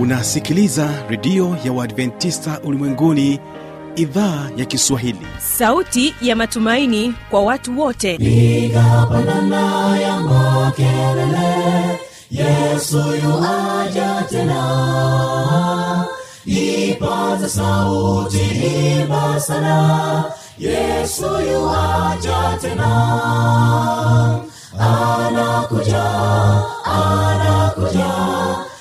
unasikiliza redio ya uadventista ulimwenguni idhaa ya kiswahili. Sauti ya matumaini kwa watu wote. Piga pandana ya makelele yesu yuaja tena. Ipaza sauti himba sana yesu yuaja tena. Anakuja anakuja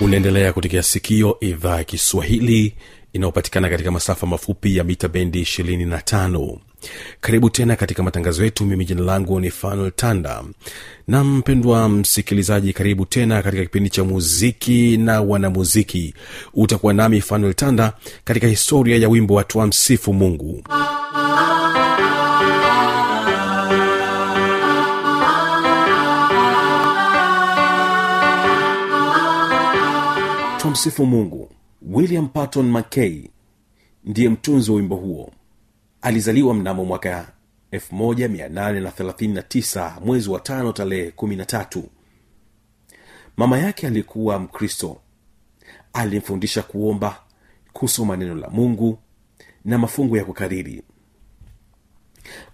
unaendelea kutekea sikio idhaa ya kiswahili inayopatikana katika masafa mafupi ya mita bendi 25 karibu tena katika matangazo yetu. Mimi jina langu ni fanuel tanda. Na mpendwa msikilizaji karibu tena katika kipindi cha muziki na wanamuziki. Utakuwa nami fanuel tanda katika historia ya wimbo watoa msifu mungu tumsifu mungu. William patton mckay ndiye mtunzi wa wimbo huo. Alizaliwa mnamo mwaka 1839 mwezi wa tano tarehe 13 mama yake alikuwa mkristo. Alimfundisha kuomba kusoma neno la mungu na mafungo ya kukariri.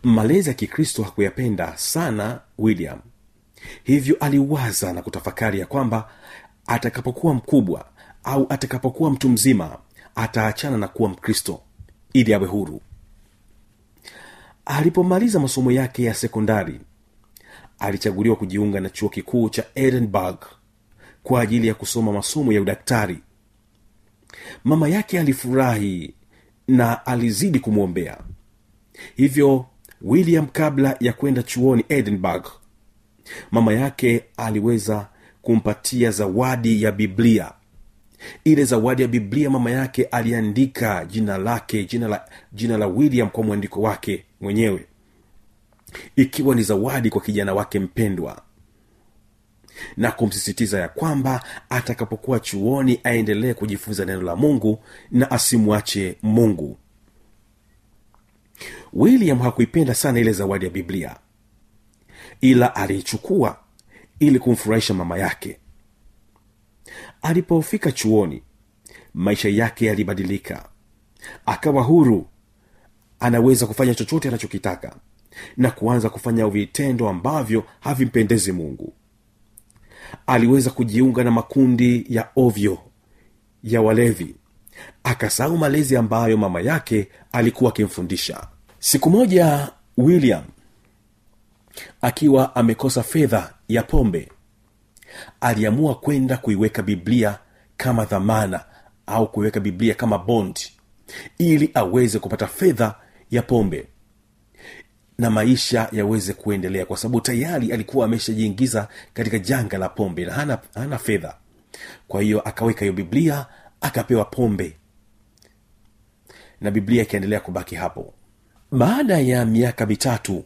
Malezi ya kikristo hakuyapenda sana william. Hivyo aliwaza na kutafakari ya kwamba atakapokuwa mkubwa au atakapokuwa mtu mzima ataachana na kuwa mkristo ili awe huru. Alipomaliza masomo yake ya sekondari alichaguliwa kujiunga na chuo kikuu cha edinburgh kwa ajili ya kusoma masomo ya udaktari. Mama yake alifurahi na alizidi kumwombea. Hivyo william kabla ya kwenda chuoni edinburgh mama yake aliweza kumpatia zawadi ya biblia ile zawadi ya biblia mama yake aliandika jina lake jina la, jina la william kwa mwandiko wake mwenyewe. Ikiwa ni zawadi kwa kijana wake mpendwa. Na kumsisitiza ya kwamba atakapokuwa chuoni aendelee kujifunza neno la mungu na asimwache mungu. William hakuipenda sana ile zawadi ya biblia. Ila aliichukua ili kumfurahisha mama yake alipofika chuoni maisha yake yalibadilika. Akawa huru. Anaweza kufanya chochote anachokitaka na kuanza kufanya vitendo ambavyo havimpendezi mungu. Aliweza kujiunga na makundi ya ovyo ya walevi. Akasahau malezi ambayo mama yake alikuwa akimfundisha. Siku moja william akiwa amekosa fedha ya pombe aliamua kwenda kuiweka biblia kama dhamana au kuiweka biblia kama bond ili aweze kupata fedha ya pombe na maisha yaweze kuendelea kwa sababu tayari alikuwa ameshajiingiza katika janga la pombe na hana, hana fedha. Kwa hiyo akaweka hiyo biblia akapewa pombe. Na biblia ikaendelea kubaki hapo. Baada ya miaka mitatu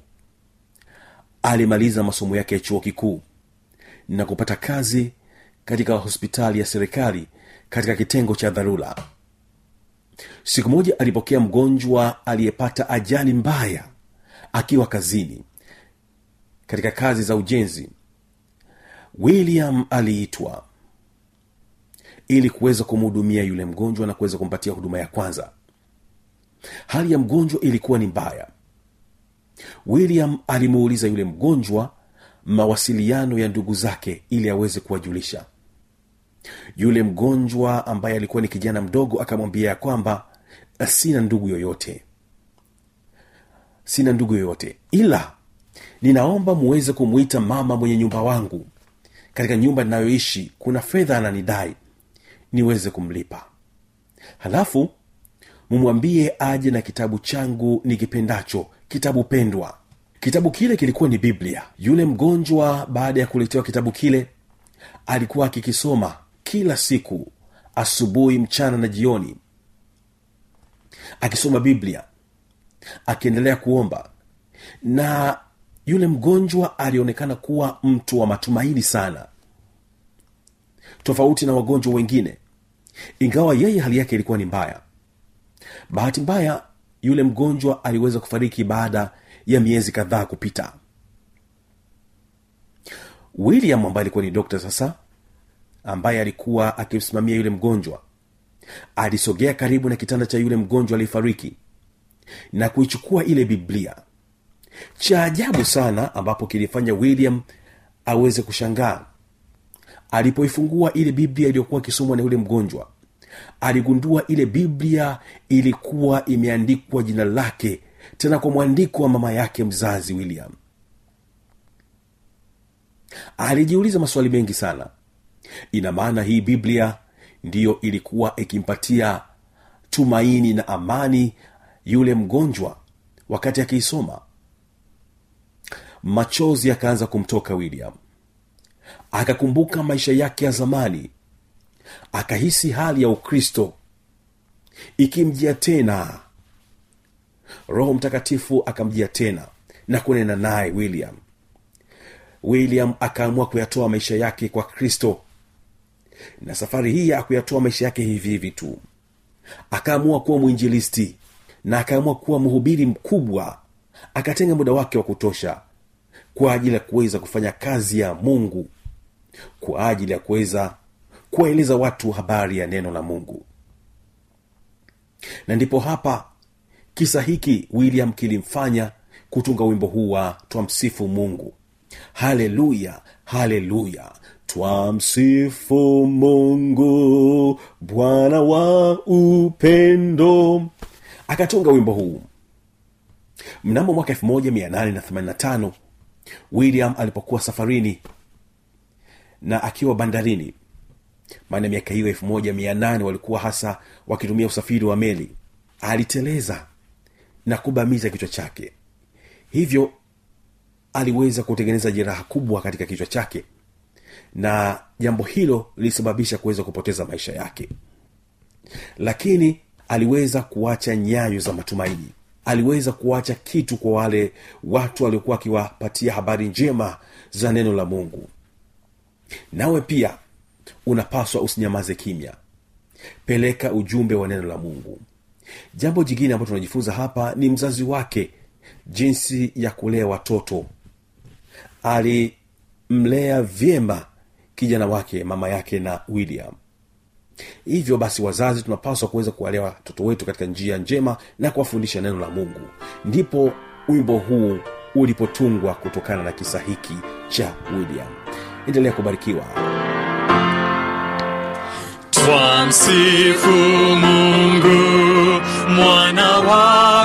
alimaliza masomo yake ya chuo kikuu na kupata kazi katika hospitali ya serikali katika kitengo cha dharura. Siku moja alipokea mgonjwa aliyepata ajali mbaya akiwa kazini katika kazi za ujenzi. William aliitwa ili kuweza kumhudumia yule mgonjwa na kuweza kumpatia huduma ya kwanza. Hali ya mgonjwa ilikuwa ni mbaya. William alimuuliza yule mgonjwa mawasiliano ya ndugu zake ili aweze kuwajulisha. Yule mgonjwa ambaye alikuwa ni kijana mdogo akamwambia ya kwamba sina ndugu yoyote. Sina ndugu yoyote. Ila ninaomba muweze kumwita mama mwenye nyumba wangu. Katika nyumba ninayoishi kuna fedha ananidai niweze kumlipa. Halafu mumwambie aje na kitabu changu nikipendacho kitabu pendwa kitabu kile kilikuwa ni biblia. Yule mgonjwa baada ya kuletewa kitabu kile alikuwa akikisoma kila siku asubuhi mchana na jioni akisoma biblia akiendelea kuomba. Na yule mgonjwa alionekana kuwa mtu wa matumaini sana tofauti na wagonjwa wengine. Ingawa yeye hali yake ilikuwa ni mbaya bahati mbaya yule mgonjwa aliweza kufariki baada ya miezi kadhaa kupita. William ambaye alikuwa ni dokta sasa ambaye alikuwa akimsimamia yule mgonjwa alisogea karibu na kitanda cha yule mgonjwa aliyefariki na kuichukua ile biblia. Cha ajabu sana ambapo kilifanya william aweze kushangaa. Alipoifungua ile biblia iliyokuwa ikisomwa na yule mgonjwa aligundua ile biblia ilikuwa imeandikwa jina lake tena kwa mwandiko wa mama yake mzazi william. Alijiuliza maswali mengi sana. Ina maana hii biblia ndiyo ilikuwa ikimpatia tumaini na amani yule mgonjwa wakati akiisoma? Machozi yakaanza kumtoka william. Akakumbuka maisha yake ya zamani. Akahisi hali ya ukristo ikimjia tena roho mtakatifu akamjia tena na kunena naye william. William akaamua kuyatoa maisha yake kwa kristo. Na safari hii akuyatoa maisha yake hivi hivi tu. Akaamua kuwa mwinjilisti na akaamua kuwa mhubiri mkubwa. Akatenga muda wake wa kutosha kwa ajili ya kuweza kufanya kazi ya mungu. Kwa ajili ya kuweza kuwaeleza watu habari ya neno la mungu. Na ndipo hapa kisa hiki william kilimfanya kutunga wimbo huu wa twamsifu mungu. Haleluya haleluya. Twamsifu mungu bwana wa upendo. Akatunga wimbo huu. Mnamo mwaka 1885 william alipokuwa safarini na akiwa bandarini maana miaka hiyo elfu moja mia nane walikuwa hasa wakitumia usafiri wa meli aliteleza na kubamiza kichwa chake. Hivyo aliweza kutengeneza jeraha kubwa katika kichwa chake na jambo hilo lilisababisha kuweza kupoteza maisha yake. Lakini aliweza kuacha nyayo za matumaini. Aliweza kuacha kitu kwa wale watu waliokuwa akiwapatia habari njema za neno la mungu. Nawe pia unapaswa usinyamaze kimya. Peleka ujumbe wa neno la mungu jambo jingine ambalo tunajifunza hapa ni mzazi wake jinsi ya kulea watoto. Alimlea vyema kijana wake mama yake na william. Hivyo basi wazazi tunapaswa kuweza kuwalea watoto wetu katika njia njema na kuwafundisha neno la mungu. Ndipo wimbo huu ulipotungwa kutokana na kisa hiki cha william. Endelea kubarikiwa. Twamsifu mungu mwana wa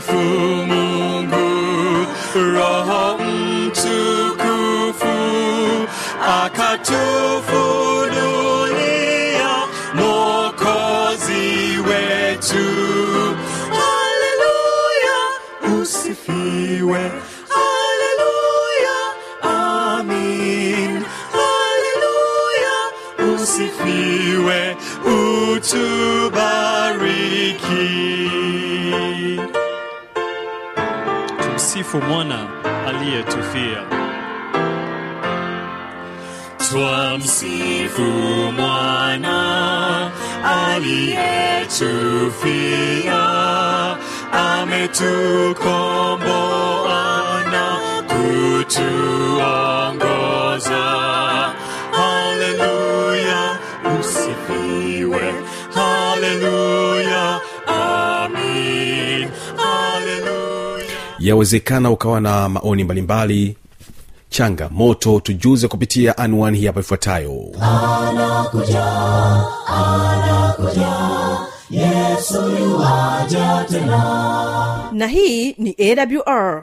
twamsifu mungu roho mtukufu akatufunulia mokozi wetu. Haleluya usifiwe. Haleluya amin. Haleluya usifiwe. Utubariki tumsifu mwana aliyetufia. Twamsifu mwana aliyetufia. Ametukomboa na kutuongoza. Haleluya usifiwe. Haleluya yawezekana ukawa na maoni mbalimbali. Changamoto tujuze kupitia anwani hii hapa ifuatayo. Yuaja tena. Na hii ni awr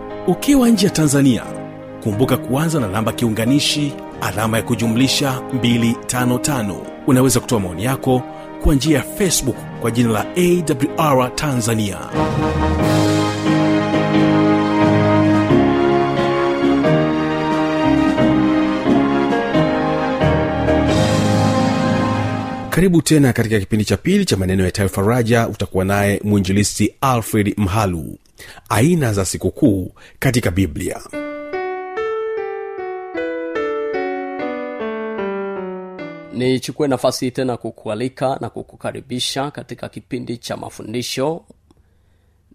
ukiwa nje ya tanzania kumbuka kuanza na namba kiunganishi alama ya kujumlisha 255 unaweza kutoa maoni yako kwa njia ya facebook kwa jina la awr tanzania. Karibu tena katika kipindi cha pili cha maneno ya taifa raja. Utakuwa naye mwinjilisti alfred mhalu aina za sikukuu katika biblia. Nichukue nafasi tena kukualika na kukukaribisha katika kipindi cha mafundisho.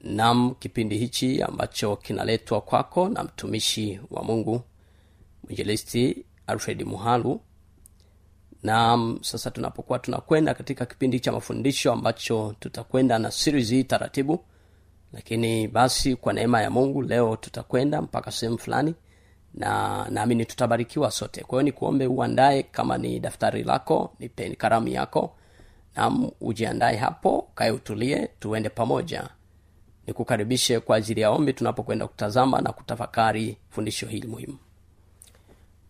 Nam kipindi hichi ambacho kinaletwa kwako na mtumishi wa mungu mwinjilisti alfred muhalu. Nam sasa tunapokuwa tunakwenda katika kipindi cha mafundisho ambacho tutakwenda na series hii taratibu lakini basi kwa neema ya mungu leo tutakwenda mpaka sehemu fulani na naamini tutabarikiwa sote. Kwa hiyo nikuombe uandae kama ni daftari lako ni karamu yako nam ujiandae hapo kae utulie tuende pamoja. Nikukaribishe kwa ajili ya ombi tunapokwenda kutazama na kutafakari fundisho hili muhimu.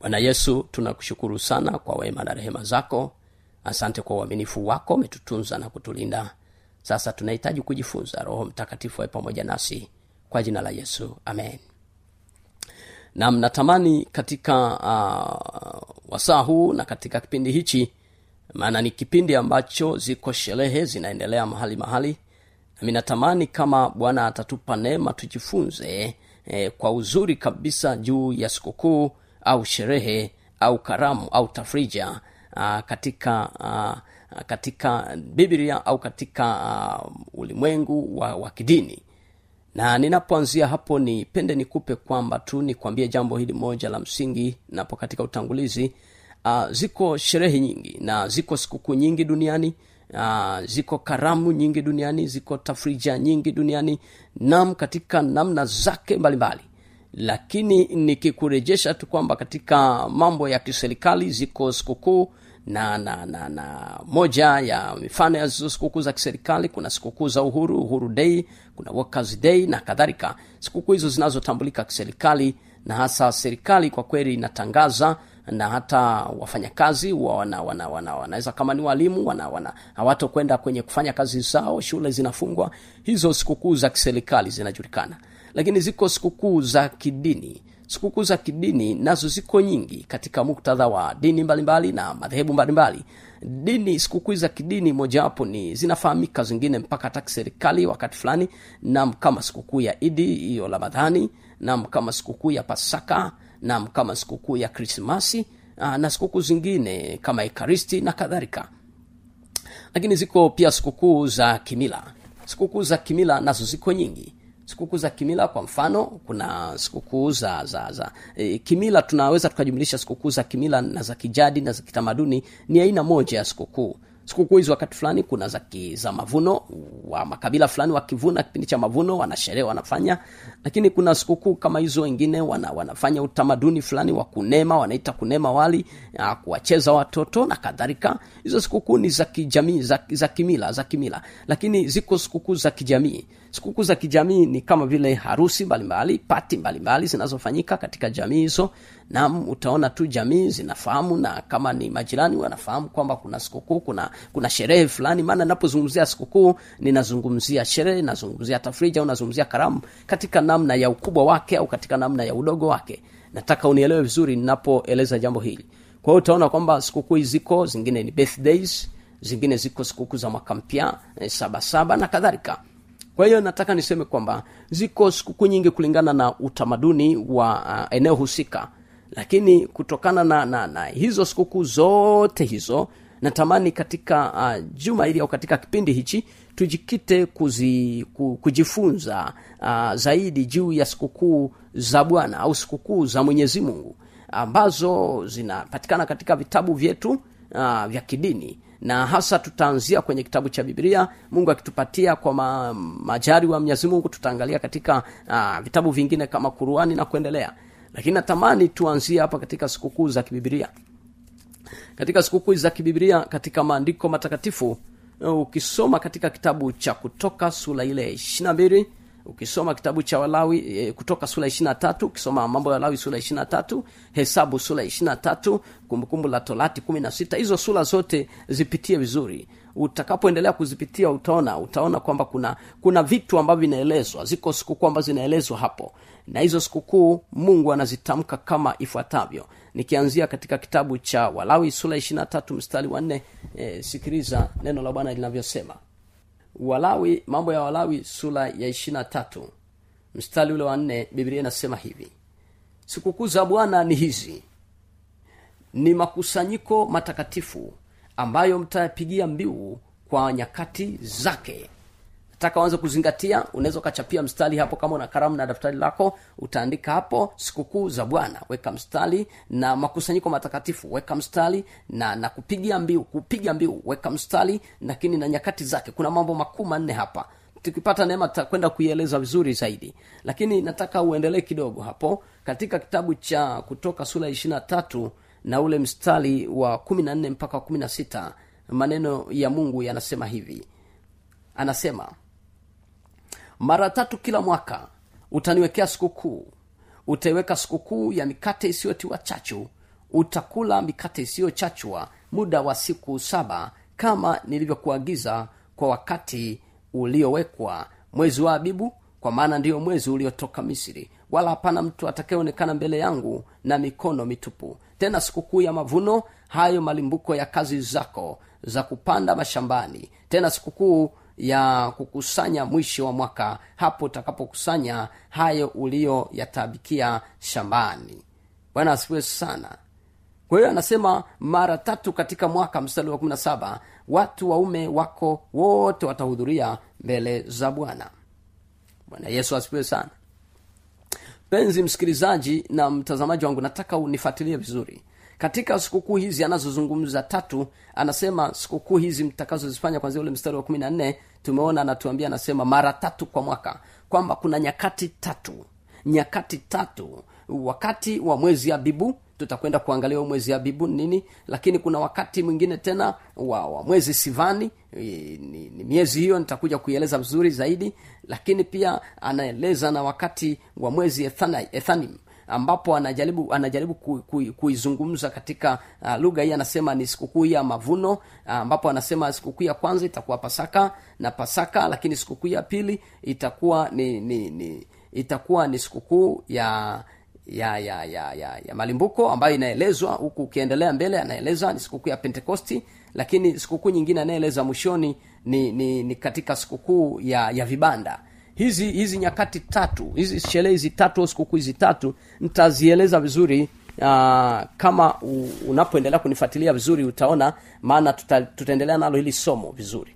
Bwana yesu tunakushukuru sana kwa wema na rehema zako. Asante kwa uaminifu wako umetutunza na kutulinda sasa tunahitaji kujifunza roho mtakatifu awe pamoja nasi kwa jina la yesu. Amen. Nam natamani katika uh, wasaa huu na katika kipindi hichi maana ni kipindi ambacho ziko sherehe zinaendelea mahali mahali nami natamani kama bwana atatupa neema tujifunze eh, kwa uzuri kabisa juu ya sikukuu au sherehe au karamu au tafrija uh, katika uh, katika biblia au katika uh, ulimwengu wa, wa kidini. Na ninapoanzia hapo nipende nikupe kwamba tu nikwambie jambo hili moja la msingi napo katika utangulizi. Uh, ziko sherehe nyingi na ziko sikukuu nyingi duniani uh, ziko karamu nyingi duniani ziko tafrija nyingi duniani nam katika namna zake mbalimbali. Lakini nikikurejesha tu kwamba katika mambo ya kiserikali ziko sikukuu na na na na moja ya mifano ya sikukuu za kiserikali. Kuna sikukuu za uhuru uhuru day kuna workers day na kadhalika. Sikukuu hizo zinazotambulika kiserikali na hasa serikali kwa kweli inatangaza na hata wafanyakazi wana, wana, wana, wanaweza kama ni walimu hawatokwenda kwenye kufanya kazi zao shule zinafungwa. Hizo sikukuu za kiserikali zinajulikana. Lakini ziko sikukuu za kidini sikukuu za kidini nazo ziko nyingi katika muktadha wa dini mbalimbali mbali na madhehebu mbalimbali. Dini sikukuu za kidini mojawapo ni zinafahamika zingine mpaka hata kiserikali wakati fulani nam kama sikukuu ya idi hiyo ramadhani nam kama sikukuu ya pasaka nam kama sikukuu ya krismasi na sikukuu zingine kama ekaristi na kadhalika. Lakini ziko pia sikukuu za kimila. Sikukuu za kimila nazo ziko nyingi sikukuu za kimila kwa mfano kuna sikukuu za za za e, kimila tunaweza tukajumlisha sikukuu za kimila na za kijadi na za kitamaduni ni aina moja ya sikukuu. Sikukuu hizi wakati fulani kuna za, za mavuno wa makabila fulani wakivuna kipindi cha mavuno wanasherehe wanafanya. Lakini kuna sikukuu kama hizo wengine wana, wanafanya utamaduni fulani wa kunema wanaita kunema wali kuwacheza watoto na kadhalika. Hizo sikukuu ni za kijamii za, za kimila za kimila. Lakini ziko sikukuu za kijamii sikukuu za kijamii ni kama vile harusi mbalimbali pati mbalimbali zinazofanyika katika jamii hizo. Nam utaona tu jamii zinafahamu na kama ni majirani wanafahamu kwamba kuna sikukuu kuna kuna sherehe fulani. Maana napozungumzia sikukuu ninazungumzia sherehe nazungumzia tafrija au nazungumzia karamu katika namna ya ukubwa wake au katika namna ya udogo wake. Nataka unielewe vizuri ninapoeleza jambo hili. Kwa hiyo utaona kwamba sikukuu ziko zingine ni birthdays zingine ziko sikukuu za mwaka mpya eh, sabasaba na kadhalika kwa hiyo nataka niseme kwamba ziko sikukuu nyingi kulingana na utamaduni wa uh, eneo husika. Lakini kutokana na, na, na hizo sikukuu zote hizo natamani katika uh, juma hili au katika kipindi hichi tujikite kuzi, ku, kujifunza uh, zaidi juu ya sikukuu za bwana au sikukuu za mwenyezi mungu ambazo zinapatikana katika vitabu vyetu uh, vya kidini na hasa tutaanzia kwenye kitabu cha biblia. Mungu akitupatia kwa ma, majari wa mwenyezi mungu tutaangalia katika uh, vitabu vingine kama kuruani na kuendelea. Lakini natamani tuanzie hapa katika sikukuu za kibibilia katika sikukuu za kibibilia katika maandiko matakatifu ukisoma katika kitabu cha kutoka sura ile ishirina mbili ukisoma kitabu cha walawi e, kutoka sura ishirina tatu ukisoma mambo ya walawi sura ishirina tatu hesabu sura ishirina tatu kumbukumbu la torati kumi na sita hizo sura zote zipitie vizuri. Utakapoendelea kuzipitia utaona utaona kwamba kuna kuna vitu ambavyo vinaelezwa. Ziko sikukuu ambazo zinaelezwa hapo. Na hizo sikukuu mungu anazitamka kama ifuatavyo. Nikianzia katika kitabu cha walawi sura ishirina tatu mstari wa e, sikiliza neno la bwana linavyosema walawi mambo ya walawi sura ya tatu. Mstari ule wa nne biblia inasema hivi. Sikukuu za bwana ni hizi. Ni makusanyiko matakatifu ambayo mtayapigia mbiu kwa nyakati zake nataka uanze kuzingatia unaweza ukachapia mstari hapo kama una karamu na daftari lako utaandika hapo sikukuu za bwana. Weka mstari na makusanyiko matakatifu. Weka mstari na na kupigia mbiu kupiga mbiu. Weka mstari lakini na nyakati zake. Kuna mambo makuu manne hapa. Tukipata neema tutakwenda kuieleza vizuri zaidi. Lakini nataka uendelee kidogo hapo katika kitabu cha kutoka sura ishirina tatu na ule mstari wa kumi na nne mpaka kumi na sita maneno ya mungu yanasema hivi. Anasema mara tatu kila mwaka utaniwekea sikukuu. Utaiweka sikukuu ya mikate isiyotiwa chachu. Utakula mikate isiyochachwa muda wa siku saba kama nilivyokuagiza kwa wakati uliowekwa mwezi wa abibu kwa maana ndiyo mwezi uliotoka misri. Wala hapana mtu atakayeonekana mbele yangu na mikono mitupu. Tena sikukuu ya mavuno hayo malimbuko ya kazi zako za kupanda mashambani. Tena sikukuu ya kukusanya mwisho wa mwaka hapo utakapokusanya hayo uliyoyatabikia shambani. Bwana asifiwe sana. Kwa hiyo anasema mara tatu katika mwaka mstari wa kumi na saba watu waume wako wote watahudhuria mbele za bwana. Bwana yesu asifiwe sana. Penzi msikilizaji na mtazamaji wangu nataka unifuatilie vizuri katika sikukuu hizi anazozungumza tatu anasema sikukuu hizi mtakazozifanya kwanzia ule mstari wa kumi na nne tumeona anatuambia anasema mara tatu kwa mwaka kwamba kuna nyakati tatu. Nyakati tatu wakati wa mwezi abibu tutakwenda kuangalia mwezi abibu nini lakini kuna wakati mwingine tena wa, wa mwezi sivani ni, ni, ni miezi hiyo nitakuja kuieleza vizuri zaidi lakini pia anaeleza na wakati wa mwezi ethanim ambapo anajaribu anajaribu ku, ku, kuizungumza katika uh, lugha hii. Anasema ni sikukuu ya mavuno uh, ambapo anasema sikukuu ya kwanza itakuwa pasaka na pasaka lakini sikukuu ya pili itakuwa ni, ni, ni itakuwa ni sikukuu ya ya ya ya ya, ya malimbuko ambayo inaelezwa huku ukiendelea mbele anaeleza ni sikukuu ya pentekosti lakini sikukuu nyingine anayeeleza mwishoni ni, ni, ni katika sikukuu ya ya vibanda hizi hizi nyakati tatu hizi sherehe hizi tatu au sikukuu hizi tatu nitazieleza vizuri uh, kama unapoendelea kunifuatilia vizuri utaona maana tuta, tutaendelea nalo hili somo vizuri.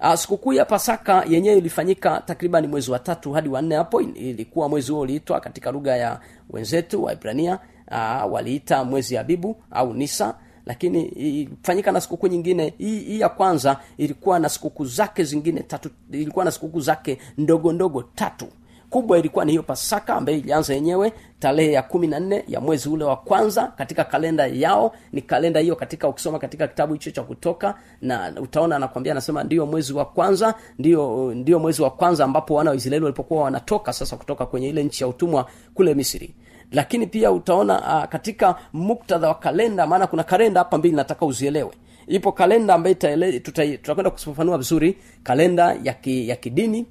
Uh, sikukuu ya pasaka yenyewe ilifanyika takriban mwezi wa tatu hadi wanne hapo. Ilikuwa mwezi huo uliitwa katika lugha ya wenzetu waibrania uh, waliita mwezi abibu au nisa lakini fanyika na sikukuu nyingine hii, hii ya kwanza ilikuwa na sikukuu zake zingine tatu ilikuwa na sikukuu zake ndogo ndogo tatu. Kubwa ilikuwa ni hiyo pasaka ambayo ilianza yenyewe tarehe ya kumi na nne ya mwezi ule wa kwanza katika kalenda yao. Ni kalenda hiyo katika ukisoma katika kitabu hicho cha kutoka na utaona anakwambia anasema ndio mwezi wa kwanza ndio ndio mwezi wa kwanza ambapo wana wa israeli walipokuwa wanatoka sasa kutoka kwenye ile nchi ya utumwa kule misri lakini pia utaona uh, katika muktadha wa kalenda maana kuna kalenda hapa mbili nataka uzielewe. Ipo kalenda ambayo tutakwenda kufafanua vizuri kalenda ya, ki, ya kidini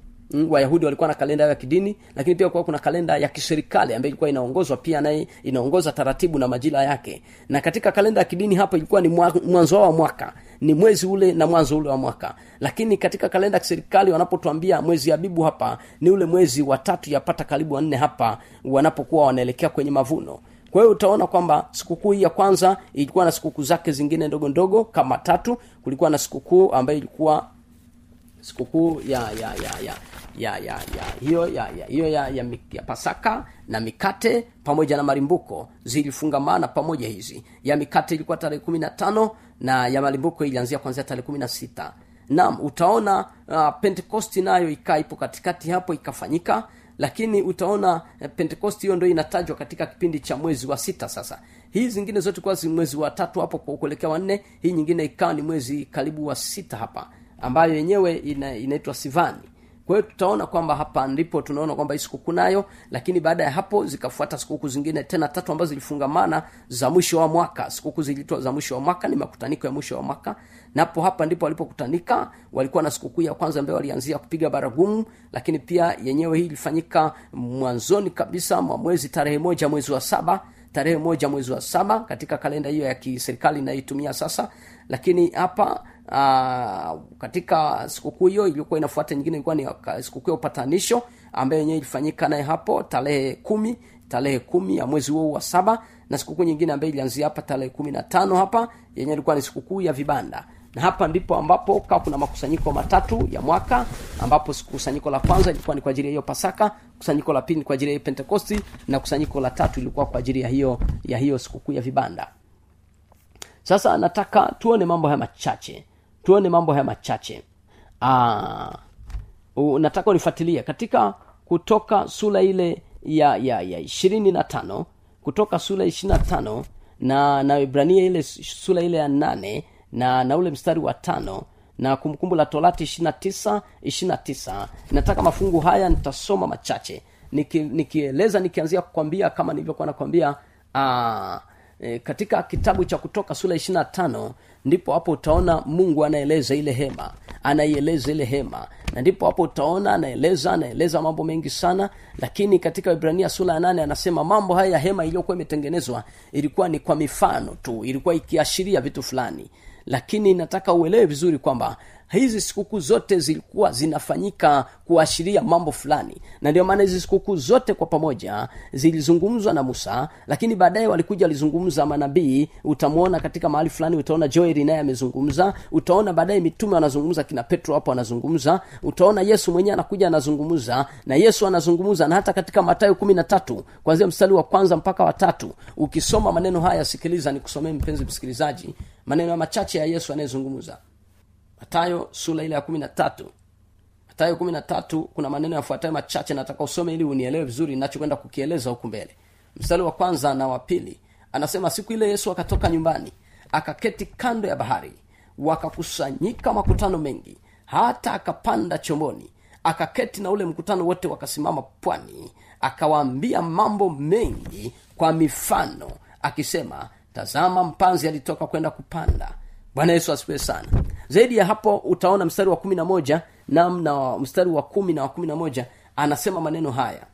wayahudi walikuwa na kalenda ya kidini lakini pia kuwa kuna kalenda ya kiserikali ambayo ilikuwa inaongozwa pia naye inaongoza taratibu na majira yake. Na katika kalenda ya kidini hapo ilikuwa ni mwanzo wa mwaka ni mwezi ule na mwanzo ule wa mwaka. Lakini katika kalenda ya kiserikali wanapotuambia mwezi abibu hapa ni ule mwezi wa tatu yapata karibu wanne hapa wanapokuwa wanaelekea kwenye mavuno. Kwa hiyo utaona kwamba sikukuu hii ya kwanza ilikuwa na sikukuu zake zingine ndogo ndogo kama tatu. Kulikuwa na sikukuu ambayo ilikuwa sikukuu ya ya ya ya ya ya ya hiyo ya ya hiyo ya, ya, ya pasaka na mikate pamoja na malimbuko zilifungamana pamoja hizi. Ya mikate ilikuwa tarehe kumi na tano na ya malimbuko ilianzia kuanzia tarehe kumi na sita. Naam utaona uh, pentekosti nayo ikaa ipo katikati hapo ikafanyika lakini utaona eh, pentekosti hiyo ndo inatajwa katika kipindi cha mwezi wa sita sasa. Hii zingine zote kuwa mwezi wa tatu hapo kuelekea wanne hii nyingine ikawa ni mwezi karibu wa sita hapa ambayo yenyewe ina, inaitwa sivani. Kwa hiyo tutaona kwamba hapa ndipo tunaona kwamba hii sikukuu nayo lakini baada ya hapo zikafuata sikukuu zingine tena tatu ambazo zilifungamana za mwisho wa mwaka. Sikukuu ziliitwa za mwisho wa mwaka ni makutaniko ya mwisho wa mwaka. Napo hapa ndipo walipokutanika walikuwa na sikukuu ya kwanza ambayo walianzia kupiga baragumu lakini pia yenyewe hii ilifanyika mwanzoni kabisa mwa mwezi tarehe moja mwezi wa saba. Tarehe moja mwezi wa saba katika kalenda hiyo ya kiserikali inayoitumia sasa. Lakini hapa uh, katika sikukuu hiyo iliyokuwa inafuata nyingine ilikuwa ni sikukuu ya upatanisho ambayo yenyewe ilifanyika naye hapo tarehe kumi tarehe kumi ya mwezi huo wa saba na sikukuu nyingine ambayo ilianzia hapa tarehe kumi na tano hapa yenyewe ilikuwa ni sikukuu ya vibanda. Na hapa ndipo ambapo kaa kuna makusanyiko matatu ya mwaka ambapo kusanyiko la kwanza ilikuwa ni kwa ajili ya hiyo pasaka kusanyiko la pili ni kwa ajili ya hiyo pentekosti na kusanyiko la tatu ilikuwa kwa ajili ya hiyo ya hiyo sikukuu ya vibanda. Sasa nataka tuone mambo haya machache tuone mambo haya machache. Aa, nataka unifuatilie. Katika kutoka sura ile ya ya ya ishirini na tano kutoka sura ishirini na tano na na ibrania ile sura ile ya nane na na ule mstari wa tano na kumbukumbu la torati ishirina tisa ishirina tisa. Nataka mafungu haya nitasoma machache. Niki, nikieleza nikianzia kukwambia kama nilivyokuwa nakwambia aa, e, katika kitabu cha kutoka sura ishirina tano ndipo hapo utaona mungu anaeleza ile hema anaieleza ile hema. Na ndipo hapo utaona anaeleza anaeleza mambo mengi sana lakini katika ibrania sura ya nane anasema mambo haya ya hema iliyokuwa imetengenezwa ilikuwa ni kwa mifano tu ilikuwa ikiashiria vitu fulani. Lakini nataka uelewe vizuri kwamba hizi sikukuu zote zilikuwa zinafanyika kuashiria mambo fulani. Na ndio maana hizi sikukuu zote kwa pamoja zilizungumzwa na musa lakini baadaye walikuja walizungumza manabii. Utamwona katika mahali fulani utaona joeli naye amezungumza utaona baadaye mitume wanazungumza kina petro hapo anazungumza utaona yesu mwenyewe anakuja anazungumza na yesu anazungumza na hata katika matayo kumi na tatu kwanzia mstari wa kwanza mpaka watatu ukisoma maneno haya sikiliza nikusomee mpenzi msikilizaji maneno machache ya yesu anayezungumza matayo sura ile ya kumi na tatu. Matayo kumi na tatu kuna maneno yafuatayo machache nataka usome ili unielewe vizuri ninachokwenda kukieleza huku mbele. Mstari wa kwanza na wa pili anasema siku ile yesu akatoka nyumbani akaketi kando ya bahari wakakusanyika makutano mengi hata akapanda chomboni akaketi na ule mkutano wote wakasimama pwani akawaambia mambo mengi kwa mifano akisema tazama mpanzi alitoka kwenda kupanda bwana yesu asifiwe sana. Zaidi ya hapo utaona mstari wa kumi na moja namna mstari wa kumi na wa kumi na moja anasema maneno haya.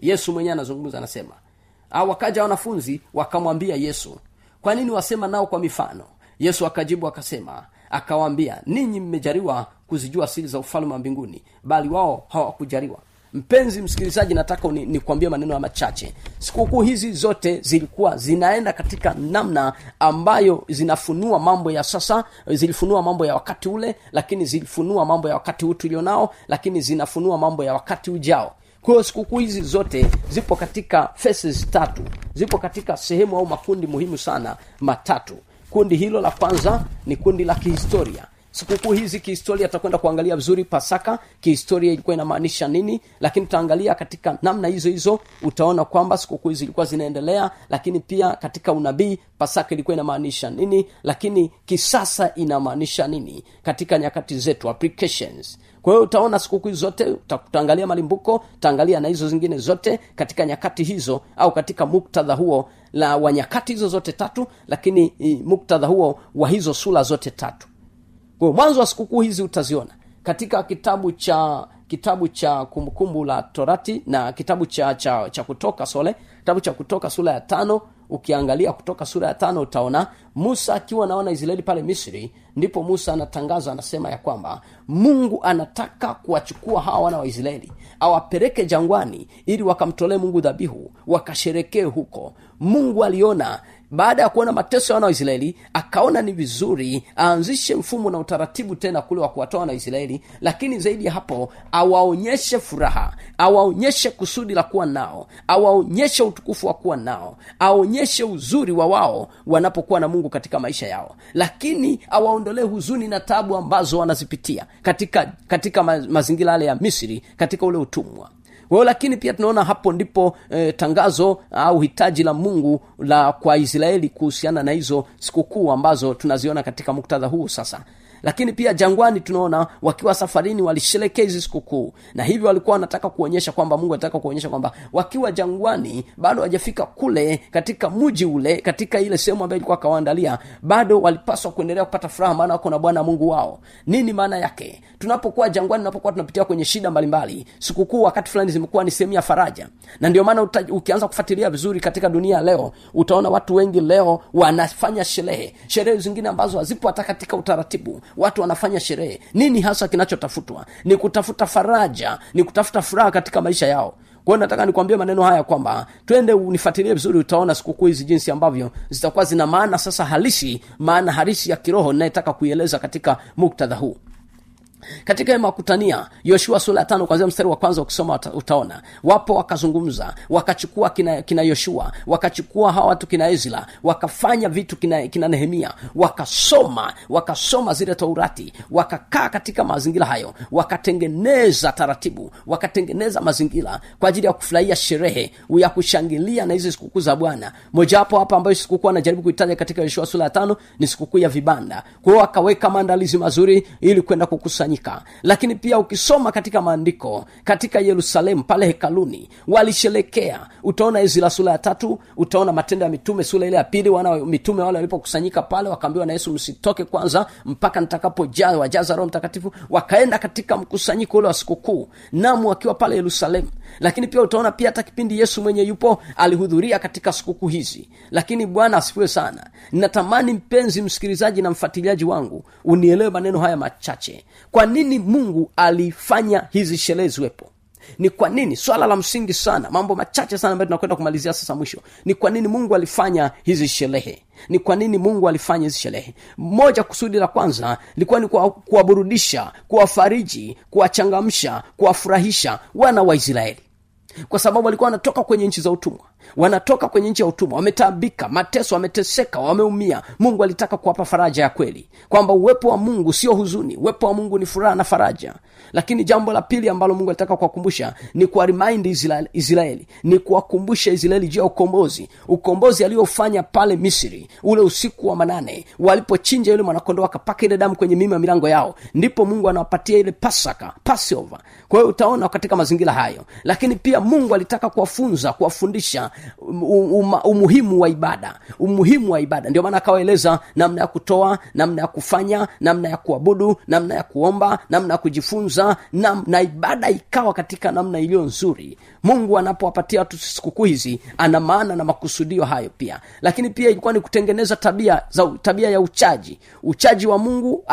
Yesu mwenyewe anazungumza anasema "Ah, wakaja wanafunzi wakamwambia yesu kwa nini wasema nao kwa mifano? Yesu akajibu akasema akawaambia ninyi mmejariwa kuzijua siri za ufalme wa mbinguni bali wao hawakujaliwa mpenzi msikilizaji nataka ni- maneno machache. Sikukuu hizi zote zilikuwa zinaenda katika namna ambayo zinafunua mambo ya sasa zilifunua mambo ya wakati ule lakini zilifunua mambo ya wakati huu tulionao lakini zinafunua mambo ya wakati ujao. Kwa hiyo sikukuu hizi zote zipo katika faces tatu. Zipo katika sehemu au makundi muhimu sana matatu. Kundi hilo la kwanza ni kundi la kihistoria sikukuu hizi kihistoria tutakwenda kuangalia vizuri pasaka kihistoria ilikuwa inamaanisha nini lakini tutaangalia katika namna hizo hizo utaona kwamba sikukuu hizi zilikuwa zinaendelea lakini pia katika unabii pasaka ilikuwa inamaanisha nini lakini kisasa inamaanisha nini katika nyakati zetu applications. Kwa hiyo utaona sikukuu zote tutaangalia malimbuko utaangalia na hizo zingine zote katika nyakati hizo au katika muktadha huo la wa nyakati hizo zote tatu lakini muktadha huo wa hizo sura zote tatu kwa mwanzo wa sikukuu hizi utaziona katika kitabu cha kitabu cha kumbukumbu la torati na kitabu cha cha, cha kutoka sole kitabu cha kutoka sura ya tano. Ukiangalia kutoka sura ya tano utaona musa akiwa naona israeli pale misri ndipo musa anatangaza anasema ya kwamba mungu anataka kuwachukua hawa wana wa israeli awapeleke jangwani ili wakamtolee mungu dhabihu wakasherekee huko. Mungu aliona baada ya kuona mateso ya wana wa israeli akaona ni vizuri aanzishe mfumo na utaratibu tena kule wa kuwatoa wana wa israeli lakini zaidi ya hapo awaonyeshe furaha awaonyeshe kusudi la kuwa nao awaonyeshe utukufu wa kuwa nao aonyeshe uzuri wa wao wanapokuwa na mungu katika maisha yao. Lakini awaondolee huzuni na tabu ambazo wanazipitia katika katika ma, mazingira yale ya misri katika ule utumwa kwa lakini pia tunaona hapo ndipo e, tangazo au hitaji la mungu la kwa israeli kuhusiana na hizo sikukuu ambazo tunaziona katika muktadha huu sasa lakini pia jangwani tunaona wakiwa safarini walisherekea hizi sikukuu. Na hivyo walikuwa wanataka kuonyesha kwamba mungu anataka kuonyesha kwamba wakiwa jangwani bado hawajafika kule katika mji ule katika ile sehemu ambayo ilikuwa akawaandalia bado walipaswa kuendelea kupata furaha maana wako na bwana mungu wao. Nini maana yake? Tunapokuwa jangwani tunapokuwa tunapitia kwenye shida mbalimbali sikukuu wakati fulani zimekuwa ni sehemu ya faraja. Na ndio maana ukianza kufuatilia vizuri katika dunia leo utaona watu wengi leo wanafanya sherehe. Sherehe zingine ambazo hazipo hata katika utaratibu watu wanafanya sherehe. Nini hasa kinachotafutwa? Ni kutafuta faraja ni kutafuta furaha katika maisha yao. Kwa nataka nikwambie maneno haya kwamba twende unifuatilie vizuri utaona sikukuu hizi jinsi ambavyo zitakuwa zina maana sasa halisi maana halisi ya kiroho inayetaka kuieleza katika muktadha huu katika hema yoshua sura ya tano kwanzia mstari wa kwanza ukisoma uta, utaona wapo wakazungumza wakachukua kina, kina yoshua wakachukua hawa watu kina ezra wakafanya vitu kina, kina nehemia wakasoma wakasoma zile taurati wakakaa katika mazingira hayo wakatengeneza taratibu wakatengeneza mazingira kwa ajili ya kufurahia sherehe ya kushangilia na hizi sikukuu za bwana. Mojawapo hapa ambayo sikukuu anajaribu kuitaja katika yoshua sura ya tano ni sikukuu ya vibanda. Kwa hiyo wakaweka maandalizi mazuri ili kwenda kukusanyika lakini pia ukisoma katika maandiko katika yerusalemu pale hekaluni walisherekea. Utaona ezra sura ya tatu utaona matendo ya mitume sura ile ya pili wana mitume wale walipokusanyika pale wakaambiwa na yesu msitoke kwanza mpaka nitakapoja wajaza roho mtakatifu. Wakaenda katika mkusanyiko ule wa sikukuu. Namu wakiwa pale yerusalemu lakini pia utaona pia hata kipindi yesu mwenye yupo alihudhuria katika sikukuu hizi. Lakini bwana asifiwe sana. Natamani mpenzi msikilizaji na mfuatiliaji wangu unielewe maneno haya machache. Kwa nini mungu alifanya hizi sherehe ziwepo ni kwa nini? Swala la msingi sana mambo machache sana ambayo tunakwenda kumalizia sasa mwisho. Ni kwa nini mungu alifanya hizi sherehe? Ni kwa nini mungu alifanya hizi sherehe? Moja kusudi la kwanza likuwa ni kuwaburudisha kuwafariji kuwachangamsha kuwafurahisha wana wa israeli. Kwa sababu walikuwa wanatoka kwenye nchi za utumwa. Wanatoka kwenye nchi ya utumwa. Wametaabika mateso wameteseka wameumia. Mungu alitaka kuwapa faraja ya kweli. Kwamba uwepo wa mungu sio huzuni. Uwepo wa mungu ni furaha na faraja lakini jambo la pili ambalo mungu alitaka kuwakumbusha ni kuwarimaindi israeli, israeli ni kuwakumbusha israeli juu ya ukombozi. Ukombozi aliofanya pale misri ule usiku wa manane walipochinja yule mwanakondo akapaka ile damu kwenye mima milango yao ndipo mungu anawapatia ile pasaka passover. Kwa hiyo utaona katika mazingira hayo. Lakini pia mungu alitaka kuwafunza kuwafundisha um, umuhimu wa ibada umuhimu wa ibada. Ndio maana akawaeleza namna ya kutoa namna ya kufanya namna ya kuabudu namna ya kuomba namna ya kujifunza na, na ibada ikawa katika namna iliyo nzuri mungu anapowapatia watu sikukuu hizi ana maana na makusudio hayo pia. Lakini pia ilikuwa ni kutengeneza tabia za tabia ya uchaji. Uchaji wa mungu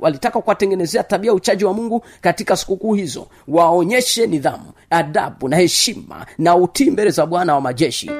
walitaka kuwatengenezea tabia ya uchaji wa mungu katika sikukuu hizo. Waonyeshe nidhamu adabu na heshima na utii mbele za bwana wa majeshi